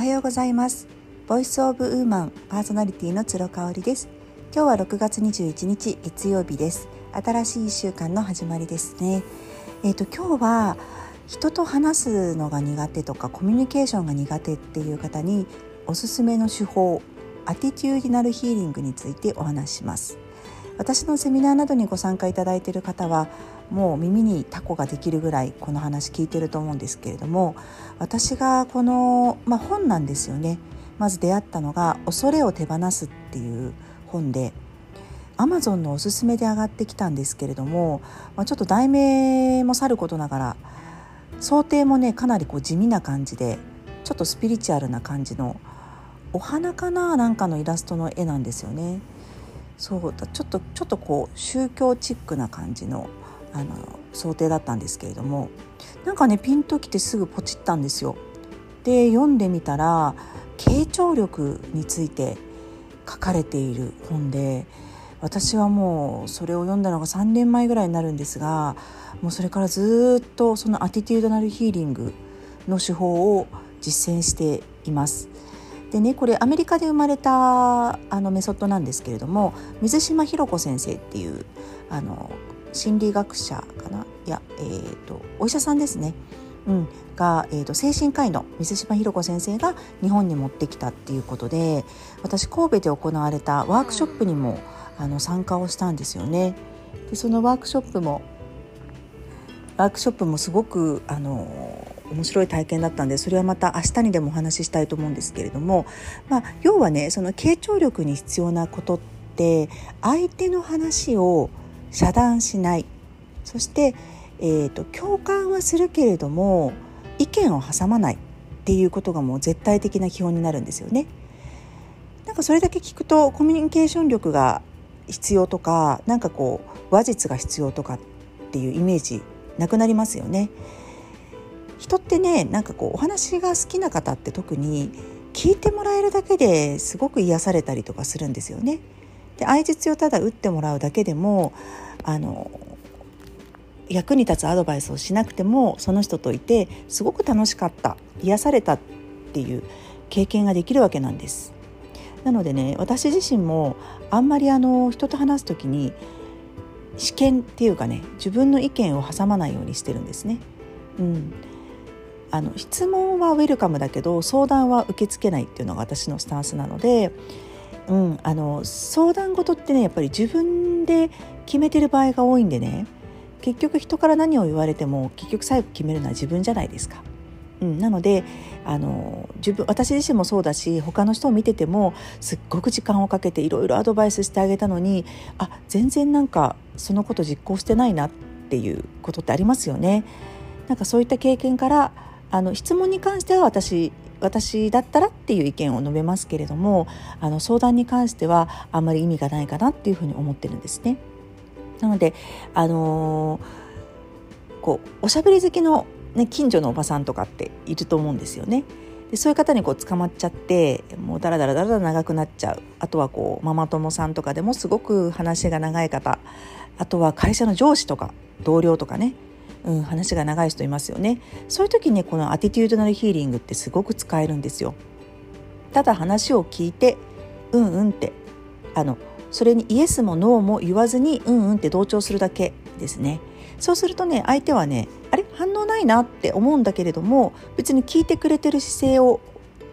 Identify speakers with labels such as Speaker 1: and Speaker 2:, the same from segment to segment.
Speaker 1: おはようございます。ボイスオブウーマンパーソナリティの鶴香織です。今日は6月21日月曜日です。新しい1週間の始まりですね。えっ、ー、と今日は人と話すのが苦手とかコミュニケーションが苦手っていう方におすすめの手法アティテューディナルヒーリングについてお話します。私のセミナーなどにご参加いただいている方はもう耳にタコができるぐらいこの話聞いてると思うんですけれども私がこの、まあ、本なんですよねまず出会ったのが「恐れを手放す」っていう本でアマゾンのおすすめで上がってきたんですけれども、まあ、ちょっと題名もさることながら想定もねかなりこう地味な感じでちょっとスピリチュアルな感じのお花かななんかのイラストの絵なんですよね。そうだちょっとちょっとこう宗教チックな感じのあの想定だったんですけれどもなんかねピンときてすぐポチったんですよ。で読んでみたら傾聴力について書かれている本で私はもうそれを読んだのが3年前ぐらいになるんですがもうそれからずっとそのアティテュードナルヒーリングの手法を実践しています。でねこれアメリカで生まれたあのメソッドなんですけれども水島ひろ子先生っていうあの心理学者かな？いや、えーと、お医者さんですね、うん、が、えーと、精神科医の水島ひろ子先生が日本に持ってきたっていうことで私神戸で行われたワークショップにもあの参加をしたんですよね。でそのワークショップもワークショップもすごくあの面白い体験だったんでそれはまた明日にでもお話ししたいと思うんですけれども、まあ、要はねその傾聴力に必要なことって相手の話を遮断しないそして、えーと、共感はするけれども意見を挟まないっていうことがもう絶対的な基本になるんですよね。なんかそれだけ聞くとコミュニケーション力が必要とかなんかこう話術が必要とかっていうイメージなくなりますよね。人ってねなんかこうお話が好きな方って特に聞いてもらえるだけですごく癒されたりとかするんですよね。で相槌をただ打ってもらうだけでもあの役に立つアドバイスをしなくてもその人といてすごく楽しかった癒されたっていう経験ができるわけなんです。なのでね私自身もあんまりあの人と話す時に試験っていうかね自分の意見を挟まないようにしてるんですね。うん、あの質問はウェルカムだけど相談は受け付けないっていうのが私のスタンスなのでうん、あの相談事ってねやっぱり自分で決めてる場合が多いんでね結局人から何を言われても結局最後決めるのは自分じゃないですか。うん、なのであの自分私自身もそうだし他の人を見ててもすっごく時間をかけていろいろアドバイスしてあげたのにあ全然なんかそのこと実行してないなっていうことってありますよね。なんかそういった経験からあの質問に関しては私私だったらっていう意見を述べますけれどもあの相談に関してはあんまり意味がないかなっていうふうに思ってるんですね。なのであのー、こうおしゃべり好きの、ね、近所のおばさんとかっていると思うんですよね。でそういう方にこう捕まっちゃってもうだらだらだらだら長くなっちゃうあとはこうママ友さんとかでもすごく話が長い方あとは会社の上司とか同僚とかねうん、話が長い人いますよね。そういう時にこのアティテュードナルヒーリングってすごく使えるんですよ。ただ話を聞いてうんうんってあのそれにイエスもノーも言わずにうんうんって同調するだけですね。そうするとね相手はねあれ？反応ないなって思うんだけれども別に聞いてくれてる姿勢を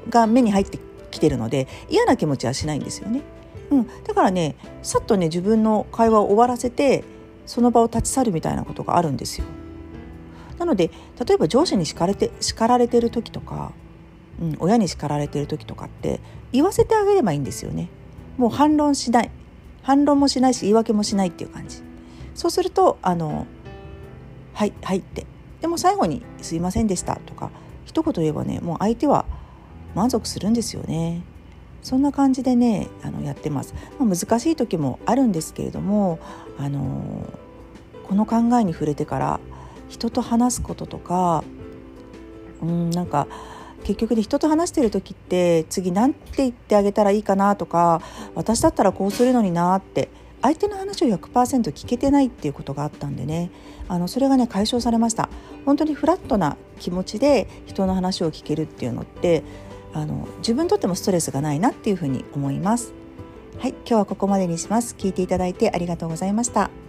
Speaker 1: が目に入ってきてるので嫌な気持ちはしないんですよね、うん、だからねさっとね自分の会話を終わらせてその場を立ち去るみたいなことがあるんですよ。ので例えば上司に叱れて叱られてる時とか、うん、親に叱られてる時とかって言わせてあげればいいんですよね。もう反論しない反論もしないし言い訳もしないっていう感じそうするとあの「はいはい」ってでも最後に「すいませんでした」とか一言言えばねもう相手は満足するんですよね。そんな感じでねあのやってます、まあ、難しい時もあるんですけれどもあのこの考えに触れてから人と話すこととかうんなんか結局ね人と話してる時って次何て言ってあげたらいいかなとか私だったらこうするのになって相手の話を100%聞けてないっていうことがあったんでね。あのそれがね解消されました。本当にフラットな気持ちで人の話を聞けるっていうのってあの自分にとってもストレスがないなっていうふうに思います。はい今日はここまでにします。聞いていただいてありがとうございました。